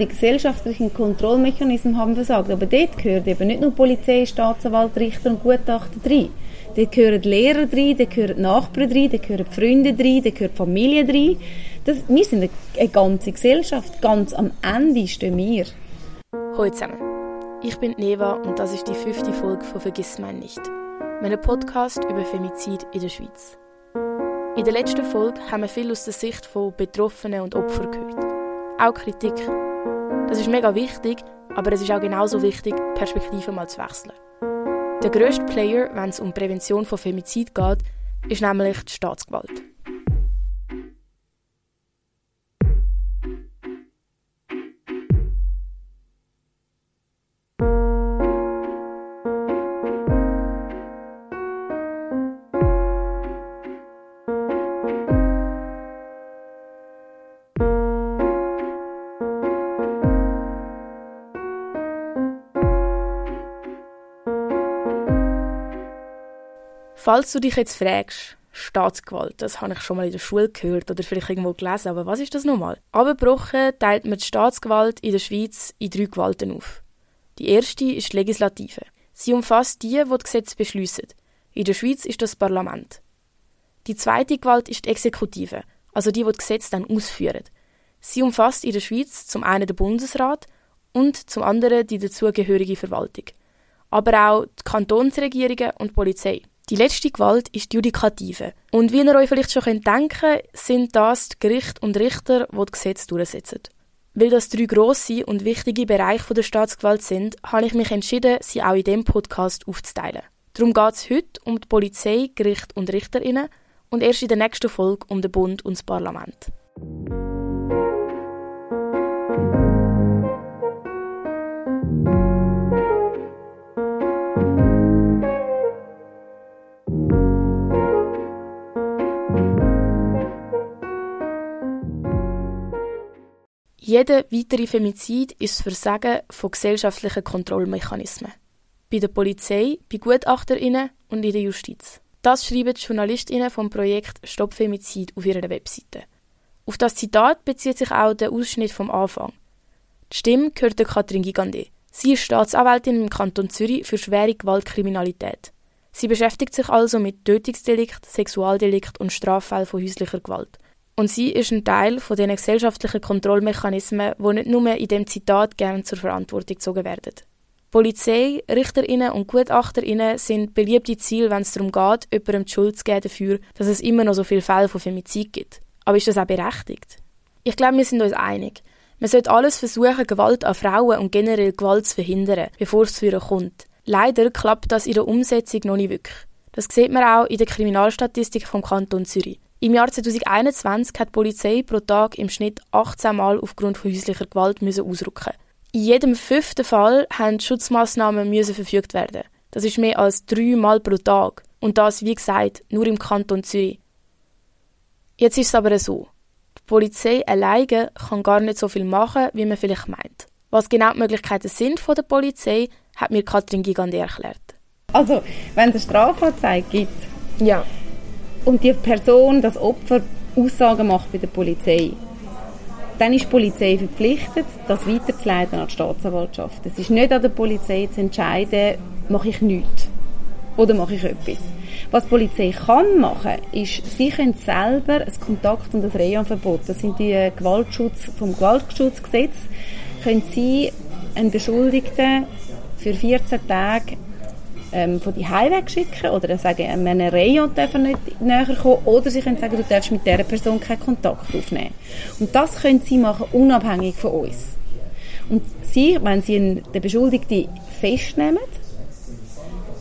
Die gesellschaftlichen Kontrollmechanismen haben versagt, aber dort gehört eben nicht nur Polizei, Staatsanwalt, Richter und Gutachter rein. Dort gehören Lehrer rein, dort gehören Nachbarn rein, dort gehören Freunde rein, dort gehört Familie rein. Das, wir sind eine, ganze Gesellschaft. Ganz am Ende stehen wir. Hallo zusammen. Ich bin Neva und das ist die fünfte Folge von «Vergiss mein nicht», meinem Podcast über Femizid in der Schweiz. In der letzten Folge haben wir viel aus der Sicht von Betroffenen und Opfern gehört. Auch Kritik. Das ist mega wichtig, aber es ist auch genauso wichtig, Perspektiven mal zu wechseln. Der grösste Player, wenn es um Prävention von Femizid geht, ist nämlich die Staatsgewalt. Falls du dich jetzt fragst, Staatsgewalt, das habe ich schon mal in der Schule gehört oder vielleicht irgendwo gelesen, aber was ist das nochmal? Abgebrochen teilt man die Staatsgewalt in der Schweiz in drei Gewalten auf. Die erste ist die Legislative. Sie umfasst die, die das Gesetz beschließen. In der Schweiz ist das Parlament. Die zweite Gewalt ist die Exekutive, also die, die das Gesetz dann ausführen. Sie umfasst in der Schweiz zum einen den Bundesrat und zum anderen die dazugehörige Verwaltung. Aber auch die Kantonsregierungen und die Polizei. Die letzte Gewalt ist die Judikative. Und wie ihr euch vielleicht schon denken könnt, sind das die Gerichte und Richter, die das Gesetz durchsetzen. Weil das drei grosse und wichtige Bereiche der Staatsgewalt sind, habe ich mich entschieden, sie auch in diesem Podcast aufzuteilen. Darum geht es heute um die Polizei, Gericht und Richterinnen und erst in der nächsten Folge um den Bund und das Parlament. Jeder weitere Femizid ist das Versagen von gesellschaftlichen Kontrollmechanismen. Bei der Polizei, bei GutachterInnen und in der Justiz. Das schreiben die JournalistInnen vom Projekt Stopp Femizid auf ihrer Webseite. Auf das Zitat bezieht sich auch der Ausschnitt vom Anfang. Die Stimme gehört der Katrin Gigande. Sie ist Staatsanwältin im Kanton Zürich für schwere Gewaltkriminalität. Sie beschäftigt sich also mit Tötungsdelikt, Sexualdelikt und Straffällen von häuslicher Gewalt – und sie ist ein Teil von den gesellschaftlichen Kontrollmechanismen, die nicht nur in dem Zitat gern zur Verantwortung gezogen werden. Polizei, Richterinnen und Gutachterinnen sind beliebte Ziele, wenn es darum geht, jemandem die Schuld zu geben dafür, dass es immer noch so viele Fälle von Femizid gibt. Aber ist das auch berechtigt? Ich glaube, wir sind uns einig. Man sollte alles versuchen, Gewalt an Frauen und generell Gewalt zu verhindern, bevor es zu ihr kommt. Leider klappt das in der Umsetzung noch nicht wirklich. Das sieht man auch in der Kriminalstatistik vom Kanton Zürich. Im Jahr 2021 hat die Polizei pro Tag im Schnitt 18 Mal aufgrund von häuslicher Gewalt müssen ausrücken. In jedem fünften Fall haben Schutzmaßnahmen müssen verfügt werden. Das ist mehr als drei Mal pro Tag. Und das, wie gesagt, nur im Kanton Zürich. Jetzt ist es aber so. Die Polizei alleine kann gar nicht so viel machen, wie man vielleicht meint. Was genau die Möglichkeiten sind von der Polizei, hat mir Katrin Gigande erklärt. Also, wenn es eine Strafanzeige gibt, ja und die Person, das Opfer, Aussagen macht bei der Polizei, dann ist die Polizei verpflichtet, das weiterzuleiten an die Staatsanwaltschaft. Es ist nicht an der Polizei zu entscheiden, mache ich nichts oder mache ich etwas. Was die Polizei kann machen, ist, sie können selber ein Kontakt- und ein Reha-Verbot, das sind die Gewaltschutz, vom Gewaltschutzgesetz, können sie einen Beschuldigten für 14 Tage ähm, von die Heimweg schicken oder sagen, ähm, eine Rayon darf nicht näher kommen oder sie können sagen, du darfst mit dieser Person keinen Kontakt aufnehmen. Und das können sie machen, unabhängig von uns. Und sie, wenn sie den Beschuldigten festnehmen,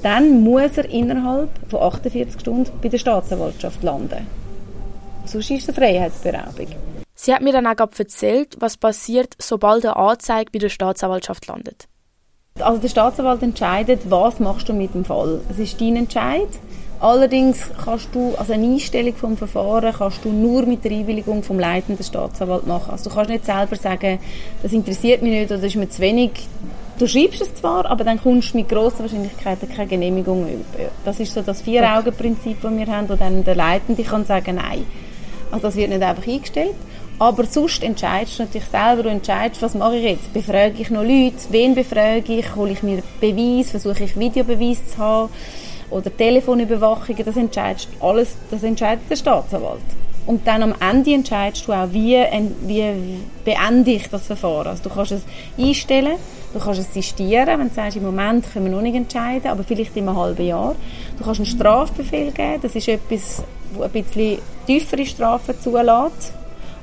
dann muss er innerhalb von 48 Stunden bei der Staatsanwaltschaft landen. Sonst ist es eine Freiheitsberaubung. Sie hat mir dann auch erzählt, was passiert, sobald eine Anzeige bei der Staatsanwaltschaft landet. Also der Staatsanwalt entscheidet, was machst du mit dem Fall. Es ist dein Entscheid. Allerdings kannst du, also eine Einstellung vom Verfahren kannst du nur mit der Einwilligung vom leitenden Staatsanwalt machen. Also du kannst nicht selber sagen, das interessiert mich nicht oder das ist mir zu wenig. Du schreibst es zwar, aber dann kommst du mit grosser Wahrscheinlichkeit keine Genehmigung über. Das ist so das Vier-Augen-Prinzip, das wir haben, wo dann der Leitende kann sagen, nein. Also das wird nicht einfach eingestellt. Aber sonst entscheidest du natürlich selber, du entscheidest, was mache ich jetzt? Befrage ich noch Leute? Wen befrage ich? Hole ich mir Beweis? Versuche ich Videobeweis zu haben? Oder Telefonüberwachungen? Das entscheidest alles, das entscheidet der Staatsanwalt. Und dann am Ende entscheidest du auch, wie, wie beende ich das Verfahren. Also du kannst es einstellen, du kannst es sistieren, wenn du sagst, im Moment können wir noch nicht entscheiden, aber vielleicht in einem halben Jahr. Du kannst einen Strafbefehl geben, das ist etwas, das ein bisschen tiefere Strafen zulässt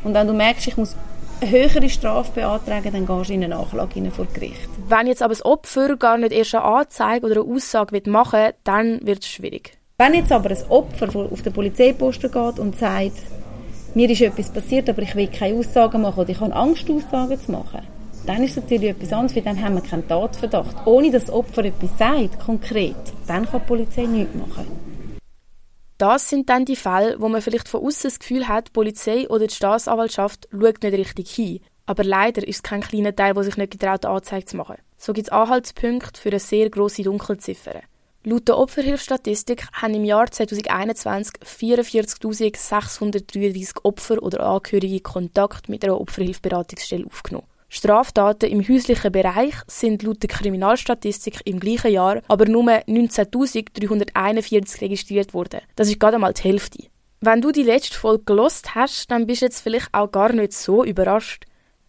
und wenn du merkst, ich muss eine höhere Strafe beantragen, dann gehst du in eine Nachlage vor Gericht. Wenn jetzt aber das Opfer gar nicht erst eine Anzeige oder eine Aussage machen will, dann wird es schwierig. Wenn jetzt aber ein Opfer auf den Polizeiposten geht und sagt, mir ist etwas passiert, aber ich will keine Aussagen machen oder ich habe Angst, Aussagen zu machen, dann ist es natürlich etwas anderes, weil dann haben wir keinen Tatverdacht. Ohne dass das Opfer etwas sagt, konkret, dann kann die Polizei nichts machen. Das sind dann die Fälle, wo man vielleicht von außen das Gefühl hat, die Polizei oder die Staatsanwaltschaft schaut nicht richtig hin. Aber leider ist es kein kleiner Teil, der sich nicht getraut, Anzeige zu machen. So gibt es Anhaltspunkte für eine sehr grosse Dunkelziffer. Laut der Opferhilfsstatistik haben im Jahr 2021 44.633 Opfer oder Angehörige Kontakt mit einer Opferhilfberatungsstelle aufgenommen. Straftaten im häuslichen Bereich sind laut der Kriminalstatistik im gleichen Jahr aber nur 19.341 registriert worden. Das ist gerade einmal die Hälfte. Wenn du die letzte Folge gelost hast, dann bist du jetzt vielleicht auch gar nicht so überrascht.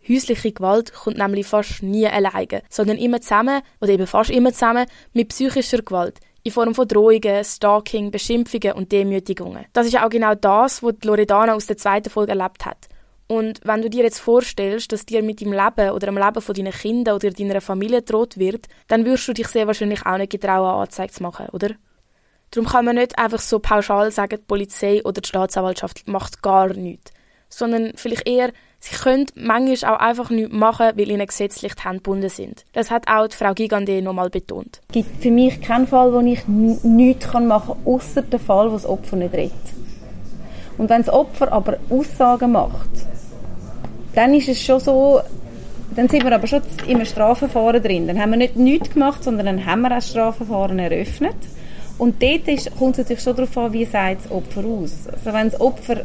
Häusliche Gewalt kommt nämlich fast nie alleine, sondern immer zusammen, oder eben fast immer zusammen, mit psychischer Gewalt, in Form von Drohungen, Stalking, Beschimpfungen und Demütigungen. Das ist auch genau das, was Loredana aus der zweiten Folge erlebt hat. Und wenn du dir jetzt vorstellst, dass dir mit deinem Leben oder dem Leben von deinen Kindern oder deiner Familie droht wird, dann wirst du dich sehr wahrscheinlich auch nicht getrauen, Anzeige zu machen, oder? Darum kann man nicht einfach so pauschal sagen, die Polizei oder die Staatsanwaltschaft macht gar nichts. Sondern vielleicht eher, sie können manchmal auch einfach nichts machen, weil ihnen gesetzlich die Hände gebunden sind. Das hat auch die Frau Gigande nochmal betont. Es gibt für mich keinen Fall, wo ich nichts machen kann, außer dem Fall, wo das Opfer nicht redet. Und wenn das Opfer aber Aussagen macht, dann ist es schon so, dann sind wir aber schon im Strafverfahren drin. Dann haben wir nicht nichts gemacht, sondern dann haben wir ein Strafverfahren eröffnet. Und dort ist, kommt es natürlich schon darauf an, wie sieht das Opfer aus. Also wenn das Opfer,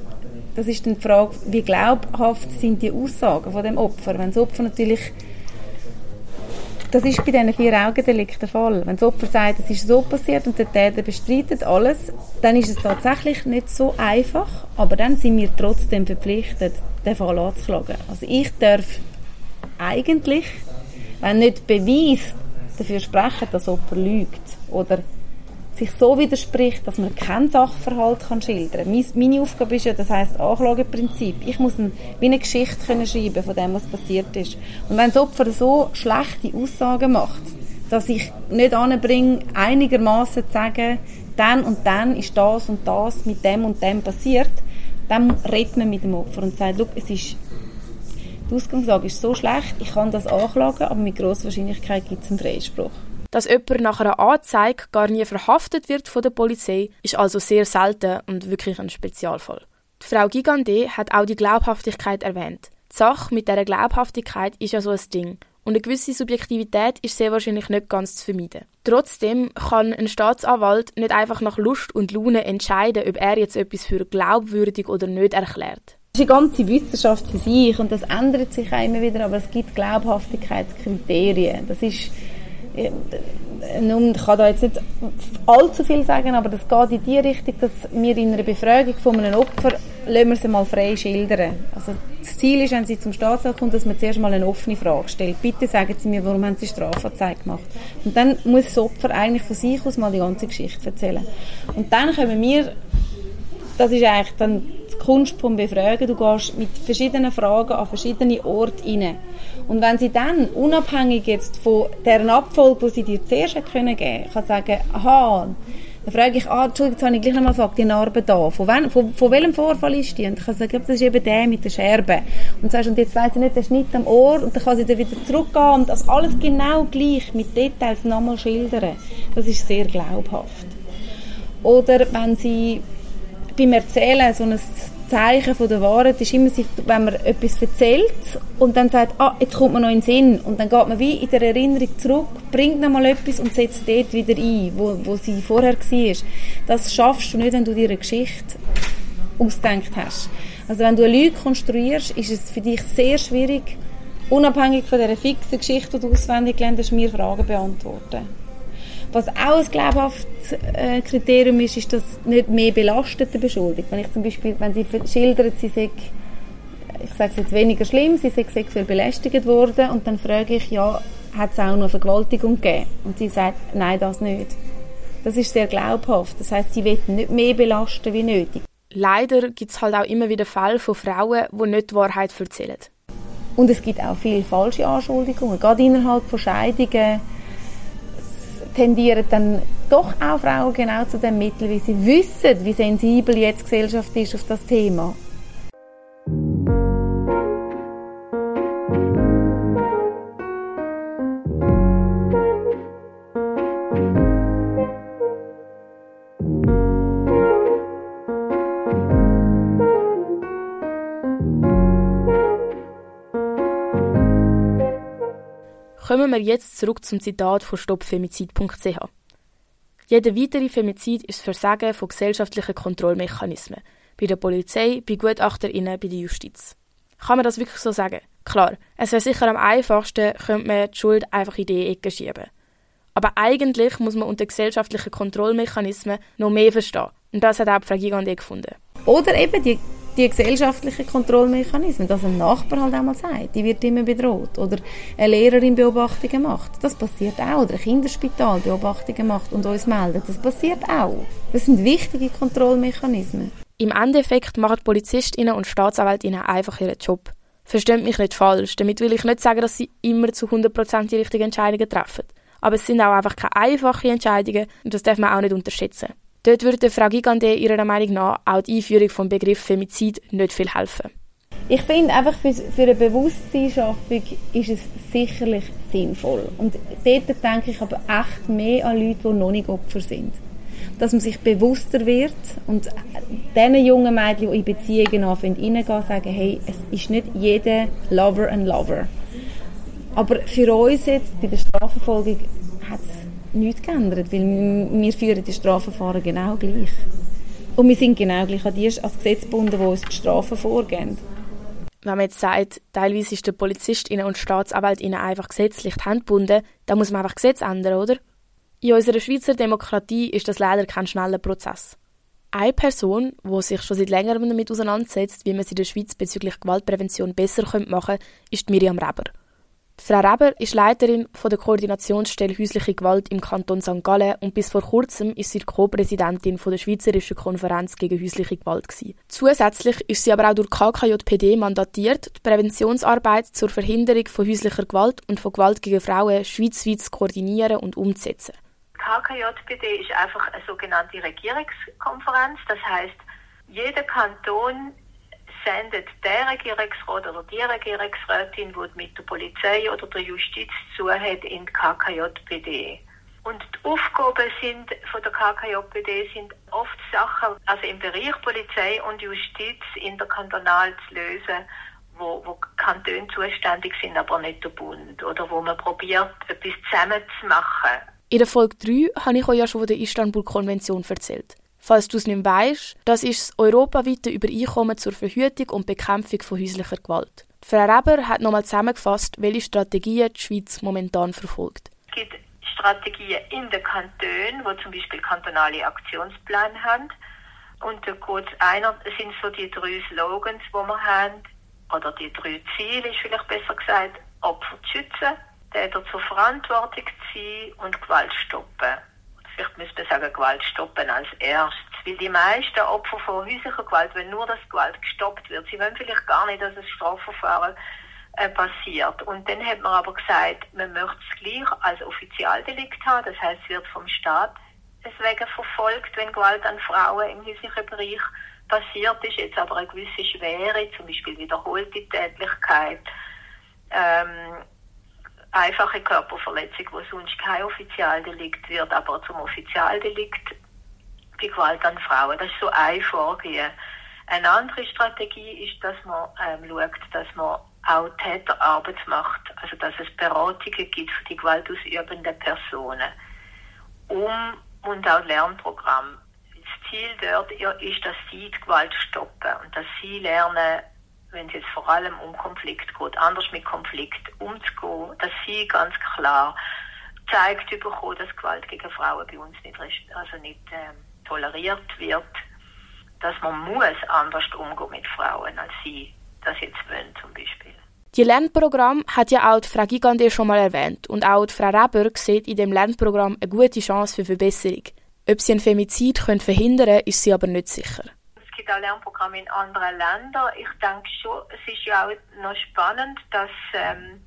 das ist dann die Frage, wie glaubhaft sind die Aussagen von dem Opfer. Wenn das Opfer natürlich, das ist bei diesen vier Augendelikten der Fall. Wenn das Opfer sagt, es ist so passiert und der Täter bestreitet alles, dann ist es tatsächlich nicht so einfach, aber dann sind wir trotzdem verpflichtet, den Fall anzuklagen. Also ich darf eigentlich, wenn nicht Beweis dafür sprechen, dass Opfer lügt oder sich so widerspricht, dass man keinen Sachverhalt kann schildern kann. Meine Aufgabe ist ja, das heisst Anklageprinzip. Ich muss ein, wie eine Geschichte können schreiben von dem, was passiert ist. Und wenn das Opfer so schlechte Aussagen macht, dass ich nicht anbringe, einigermaßen zu sagen, dann und dann ist das und das mit dem und dem passiert, dann redet man mit dem Opfer und sagt, es ist, die Ausgangslage ist so schlecht, ich kann das anklagen, aber mit grosser Wahrscheinlichkeit gibt es einen Freispruch. Dass jemand nach einer Anzeige gar nie verhaftet wird von der Polizei, ist also sehr selten und wirklich ein Spezialfall. Die Frau Gigande hat auch die Glaubhaftigkeit erwähnt. Die Sache mit dieser Glaubhaftigkeit ist ja so ein Ding. Und eine gewisse Subjektivität ist sehr wahrscheinlich nicht ganz zu vermeiden. Trotzdem kann ein Staatsanwalt nicht einfach nach Lust und Laune entscheiden, ob er jetzt etwas für glaubwürdig oder nicht erklärt. Das ist eine ganze Wissenschaft für sich und das ändert sich auch immer wieder, aber es gibt Glaubhaftigkeitskriterien. Das ist ich kann da jetzt nicht allzu viel sagen, aber das geht in die Richtung, dass wir in einer Befragung von einem Opfer, lassen wir sie mal frei schildern. Also das Ziel ist, wenn sie zum Staatsanwalt kommt, dass man zuerst mal eine offene Frage stellt. Bitte sagen Sie mir, warum haben Sie Strafanzeige gemacht? Und dann muss das Opfer eigentlich von sich aus mal die ganze Geschichte erzählen. Und dann können wir das ist eigentlich dann die Kunst vom Befragen. Du gehst mit verschiedenen Fragen an verschiedene Orte rein. Und wenn sie dann, unabhängig jetzt von deren Abfolge, die sie dir zuerst geben können, kann sagen, aha, dann frage ich, ah, Entschuldigung, jetzt habe ich gleich nochmal gefragt, die Narbe da, von, wen, von, von welchem Vorfall ist die? Und ich kann sagen, das ist eben der mit der Scherbe. Und sagst, und jetzt weiss ich nicht, der Schnitt am Ohr, und dann kann sie dann wieder zurückgehen und das alles genau gleich mit Details nochmal schildern. Das ist sehr glaubhaft. Oder wenn sie beim Erzählen so ein Zeichen von der Wahrheit ist immer, wenn man etwas erzählt und dann sagt, ah, jetzt kommt man noch in den Sinn und dann geht man wie in der Erinnerung zurück, bringt nochmal etwas und setzt dort wieder ein, wo, wo sie vorher war. Das schaffst du nicht, wenn du dir eine Geschichte ausdenkt hast. Also wenn du eine Lüge konstruierst, ist es für dich sehr schwierig, unabhängig von dieser fixen Geschichte, die du auswendig gelernt hast, mir Fragen beantworten. Was auch ein glaubhaftes äh, Kriterium ist, ist das nicht mehr belastete Beschuldigung. Wenn ich zum Beispiel, wenn sie schildert, sie sei, ich sage es jetzt weniger schlimm, sie sei sexuell belästigt worden und dann frage ich, ja, hat es auch noch Vergewaltigung gegeben? Und sie sagt, nein, das nicht. Das ist sehr glaubhaft. Das heißt, sie wird nicht mehr belasten wie nötig. Leider gibt es halt auch immer wieder Fälle von Frauen, die nicht die Wahrheit erzählen. Und es gibt auch viele falsche Anschuldigungen. Gerade innerhalb von Scheidungen tendieren dann doch auch Frauen genau zu dem Mittel, wie sie wissen, wie sensibel jetzt die Gesellschaft ist auf das Thema. Wir jetzt zurück zum Zitat von stoppfemizid.ch. Jeder weitere Femizid ist Versagen von gesellschaftlichen Kontrollmechanismen. Bei der Polizei, bei GutachterInnen, bei der Justiz. Kann man das wirklich so sagen? Klar, es wäre sicher am einfachsten, könnte man die Schuld einfach in die Ecke schieben. Aber eigentlich muss man unter gesellschaftlichen Kontrollmechanismen noch mehr verstehen. Und das hat auch Frau Gigande gefunden. Oder eben die die gesellschaftlichen Kontrollmechanismen, dass ein Nachbar halt einmal sagt, die wird immer bedroht oder eine Lehrerin Beobachtungen macht. Das passiert auch. Oder ein Kinderspital Beobachtungen macht und uns meldet. Das passiert auch. Das sind wichtige Kontrollmechanismen. Im Endeffekt machen Polizistinnen und Staatsanwältinnen einfach ihren Job. Versteht mich nicht falsch. Damit will ich nicht sagen, dass sie immer zu 100% die richtigen Entscheidungen treffen. Aber es sind auch einfach keine einfachen Entscheidungen und das darf man auch nicht unterschätzen. Dort würde Frau Gigande ihrer Meinung nach auch die Einführung des Begriff Femizid nicht viel helfen. Ich finde einfach für, für eine Bewusstseinsschaffung ist es sicherlich sinnvoll. Und dort denke ich aber echt mehr an Leute, die noch nicht Opfer sind. Dass man sich bewusster wird und diesen jungen Mädchen, die in Beziehungen reingehen, sagen, hey, es ist nicht jeder Lover ein Lover. Aber für uns jetzt bei der Strafverfolgung hat es nichts geändert, weil wir führen die Strafverfahren genau gleich. Und wir sind genau gleich an die als Gesetz gebunden, die uns die Strafen vorgeben. Wenn man jetzt sagt, teilweise ist der Polizistinnen und Staatsanwältinnen einfach gesetzlich die Hände gebunden, dann muss man einfach Gesetz ändern, oder? In unserer Schweizer Demokratie ist das leider kein schneller Prozess. Eine Person, die sich schon seit längerem damit auseinandersetzt, wie man es in der Schweiz bezüglich Gewaltprävention besser machen könnte, ist Miriam Reber. Frau Reber ist Leiterin der Koordinationsstelle Häusliche Gewalt im Kanton St. Gallen und bis vor kurzem ist sie Co-Präsidentin der Schweizerischen Konferenz gegen häusliche Gewalt. Zusätzlich ist sie aber auch durch KKJPD mandatiert, die Präventionsarbeit zur Verhinderung von häuslicher Gewalt und von Gewalt gegen Frauen schweizweit zu koordinieren und umzusetzen. KKJPD ist einfach eine sogenannte Regierungskonferenz. Das heißt, jeder Kanton sendet der Regierungsrat oder die Regierungsrätin, die mit der Polizei oder der Justiz zu hat, in die KKJPD. Und die Aufgaben sind von der KKJPD sind oft Sachen, also im Bereich Polizei und Justiz interkantonal zu lösen, wo, wo Kantone zuständig sind, aber nicht der Bund. Oder wo man probiert, etwas zusammen zu machen. In der Folge 3 habe ich euch ja schon von der Istanbul-Konvention erzählt. Falls du es nicht weißt, das ist das europaweite Übereinkommen zur Verhütung und Bekämpfung von häuslicher Gewalt. Frau Reber hat nochmal zusammengefasst, welche Strategien die Schweiz momentan verfolgt. Es gibt Strategien in den Kantonen, die zum Beispiel kantonale Aktionspläne haben. Und kurz einer sind so die drei Slogans, die wir haben, oder die drei Ziele, ist vielleicht besser gesagt, Opfer zu schützen, Täter zur Verantwortung zu ziehen und Gewalt stoppen vielleicht müsste man sagen, Gewalt stoppen als erstes. Weil die meisten Opfer von häuslicher Gewalt, wenn nur das Gewalt gestoppt wird, sie wollen vielleicht gar nicht, dass ein Strafverfahren äh, passiert. Und dann hat man aber gesagt, man möchte es gleich als Offizialdelikt haben, das heißt, es wird vom Staat deswegen verfolgt, wenn Gewalt an Frauen im häuslichen Bereich passiert ist, jetzt aber eine gewisse Schwere, zum Beispiel wiederholte Tätlichkeit, ähm, einfache Körperverletzung, wo sonst kein Offizialdelikt wird, aber zum Offizialdelikt die Gewalt an Frauen. Das ist so ein Vorgehen. Eine andere Strategie ist, dass man ähm, schaut, dass man auch Täterarbeit macht, also dass es Beratungen gibt für die gewaltausübenden Personen. Um, und auch Lernprogramm. Das Ziel dort ist, dass sie die Gewalt stoppen und dass sie lernen, wenn es jetzt vor allem um Konflikt geht, anders mit Konflikt umzugehen, dass sie ganz klar zeigt bekommen, dass Gewalt gegen Frauen bei uns nicht, also nicht äh, toleriert wird, dass man muss anders umgehen mit Frauen, als sie das jetzt wollen zum Beispiel. Die Lernprogramm hat ja auch die Frau Gigande schon mal erwähnt und auch die Frau Reber sieht in dem Lernprogramm eine gute Chance für Verbesserung. Ob sie ein Femizid können verhindern können, ist sie aber nicht sicher. Gibt auch Lernprogramme in anderen Ländern. Ich denke schon, es ist ja auch noch spannend, dass ähm,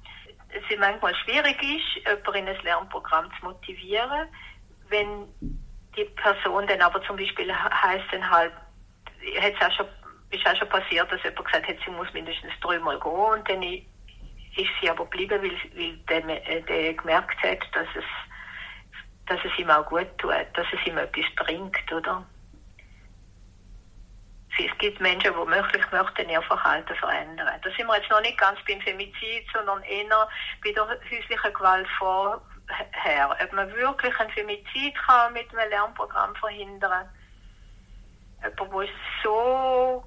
es manchmal schwierig ist, jemanden in ein Lernprogramm zu motivieren, wenn die Person dann aber zum Beispiel heißt dann halt, hat es auch schon ist auch schon passiert, dass jemand gesagt hat, sie muss mindestens dreimal gehen und dann ist sie aber geblieben, weil, weil der, äh, der gemerkt hat, dass es, dass es ihm auch gut tut, dass es ihm etwas bringt, oder? Es gibt Menschen, die möglich möchten ihr Verhalten verändern. Da sind wir jetzt noch nicht ganz beim Femizid, sondern eher bei der häuslichen Gewalt vorher. Ob man wirklich ein Femizid kann mit einem Lernprogramm verhindern. Jemand, der so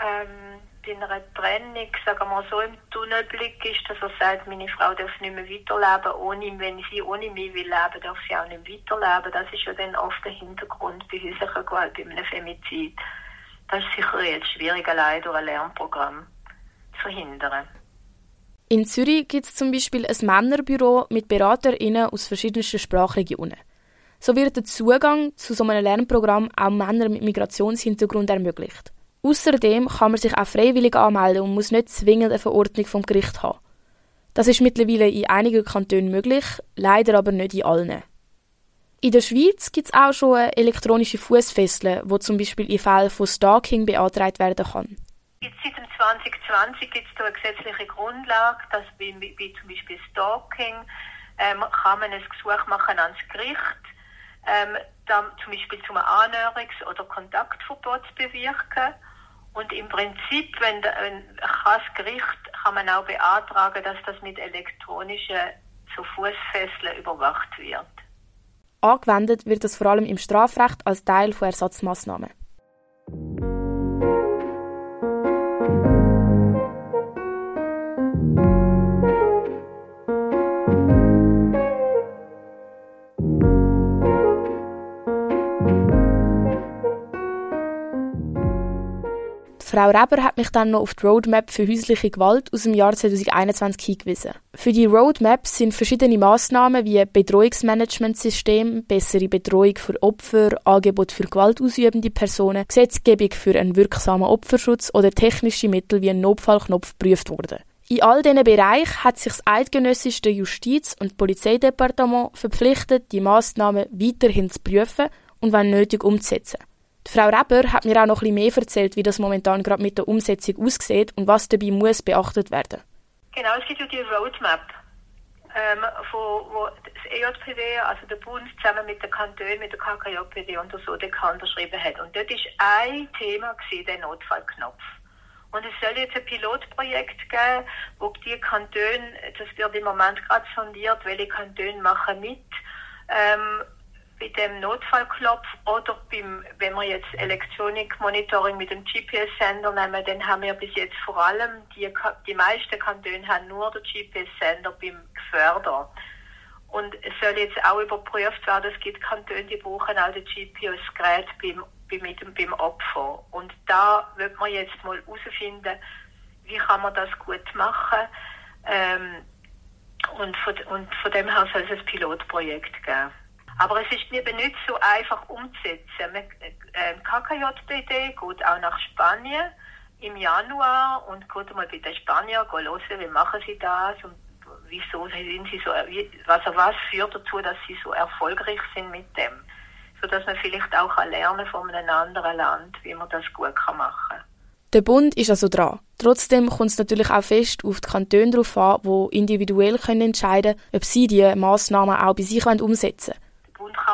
ähm, bei einer Trennung, sagen wir so, im Tunnelblick ist, dass er sagt, meine Frau darf nicht mehr weiterleben, ohne, wenn sie ohne mich will leben, darf sie auch nicht weiterleben. Das ist ja dann oft der Hintergrund bei häuslicher Gewalt, bei einem Femizid. Das ist sicher jetzt schwierig, allein durch ein Lernprogramm zu verhindern. In Zürich gibt es zum Beispiel ein Männerbüro mit BeraterInnen aus verschiedensten Sprachregionen. So wird der Zugang zu so einem Lernprogramm auch Männern mit Migrationshintergrund ermöglicht. Außerdem kann man sich auch freiwillig anmelden und muss nicht zwingend eine Verordnung vom Gericht haben. Das ist mittlerweile in einigen Kantonen möglich, leider aber nicht in allen. In der Schweiz gibt es auch schon elektronische Fußfessel, wo zum Beispiel in Fällen von Stalking beantragt werden kann. Seit 2020 gibt es da eine gesetzliche Grundlage, dass bei, bei zum Beispiel Stalking ähm, kann man ein Gesuch machen ans Gericht, ähm, dann zum Beispiel zum Annäherungs- oder Kontaktverbot zu bewirken. Und im Prinzip, wenn, wenn das Gericht kann man auch beantragen, dass das mit elektronischen so Fußfesseln überwacht wird. Angewendet wird das vor allem im Strafrecht als Teil von Ersatzmaßnahmen. Frau Reber hat mich dann noch auf die Roadmap für häusliche Gewalt aus dem Jahr 2021 hingewiesen. Für die Roadmap sind verschiedene Maßnahmen wie Bedrohungsmanagementsystem, bessere Betreuung für Opfer, Angebot für gewaltausübende Personen, Gesetzgebung für einen wirksamen Opferschutz oder technische Mittel wie ein Notfallknopf geprüft worden. In all diesen Bereichen hat sich das eidgenössische Justiz- und Polizeidepartement verpflichtet, die Maßnahmen weiterhin zu prüfen und wenn nötig umzusetzen. Frau Reber hat mir auch noch ein bisschen mehr erzählt, wie das momentan gerade mit der Umsetzung aussieht und was dabei muss beachtet werden. Genau, es gibt ja die Roadmap, ähm, wo, wo das EJPD, also der Bund, zusammen mit den Kantonen, mit der KKJPD und der SODK unterschrieben hat. Und dort war ein Thema gewesen, der Notfallknopf. Und es soll jetzt ein Pilotprojekt geben, wo die Kantone, das wird im Moment gerade sondiert, welche Kantone machen mit, ähm, bei dem Notfallklopf oder beim, wenn wir jetzt Elektronikmonitoring mit dem GPS-Sender nehmen, dann haben wir bis jetzt vor allem, die, die meisten Kantone haben nur den GPS-Sender beim Geförder. Und es soll jetzt auch überprüft werden, es gibt Kantone, die brauchen auch das GPS-Gerät beim, beim, beim Opfer. Und da wird man jetzt mal herausfinden, wie kann man das gut machen. Ähm, und, von, und von dem her soll es ein Pilotprojekt geben. Aber es ist eben nicht so einfach umzusetzen. Äh, KKJBD geht auch nach Spanien im Januar und geht mal bei den Spaniern hören, wie machen sie das und wieso sind sie so, also was führt dazu, dass sie so erfolgreich sind mit dem. Sodass man vielleicht auch lernen von einem anderen Land, wie man das gut machen kann. Der Bund ist also dran. Trotzdem kommt es natürlich auch fest auf die Kantone darauf an, die individuell können entscheiden können, ob sie diese Massnahmen auch bei sich umsetzen wollen.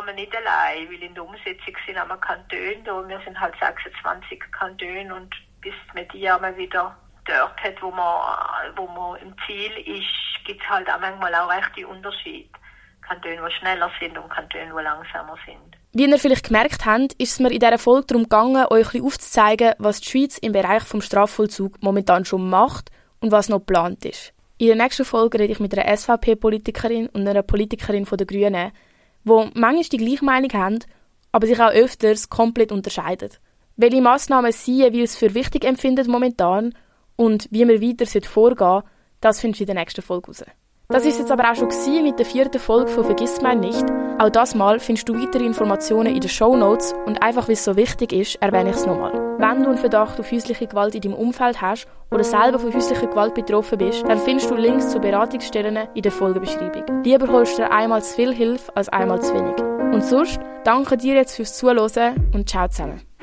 Man nicht allein, weil in der Umsetzung sind wir Kantone da. Wir sind halt 26 Kantone und bis man die einmal wieder dort hat, wo man, wo man im Ziel ist, gibt es halt auch manchmal auch rechte Unterschiede. Kantone, die schneller sind und Kantone, die langsamer sind. Wie ihr vielleicht gemerkt habt, ist es mir in dieser Folge darum gegangen, euch ein aufzuzeigen, was die Schweiz im Bereich des Strafvollzug momentan schon macht und was noch geplant ist. In der nächsten Folge rede ich mit einer SVP-Politikerin und einer Politikerin der Grünen, die manchmal die gleiche Meinung haben, aber sich auch öfters komplett unterscheiden. Welche Massnahmen sie es für wichtig empfinden momentan und wie man weiter vorgehen sollte, das findest du in der nächsten Folge raus. Das ist jetzt aber auch schon mit der vierten Folge von Vergiss mein nicht. Auch das Mal findest du weitere Informationen in den Show Notes und einfach, weil es so wichtig ist, erwähne ich es nochmal. Wenn du einen Verdacht auf häusliche Gewalt in deinem Umfeld hast oder selber von häuslicher Gewalt betroffen bist, dann findest du Links zu Beratungsstellen in der Folgebeschreibung. Lieber holst du dir einmal zu viel Hilfe als einmal zu wenig. Und sonst, danke dir jetzt fürs Zuhören und ciao zusammen.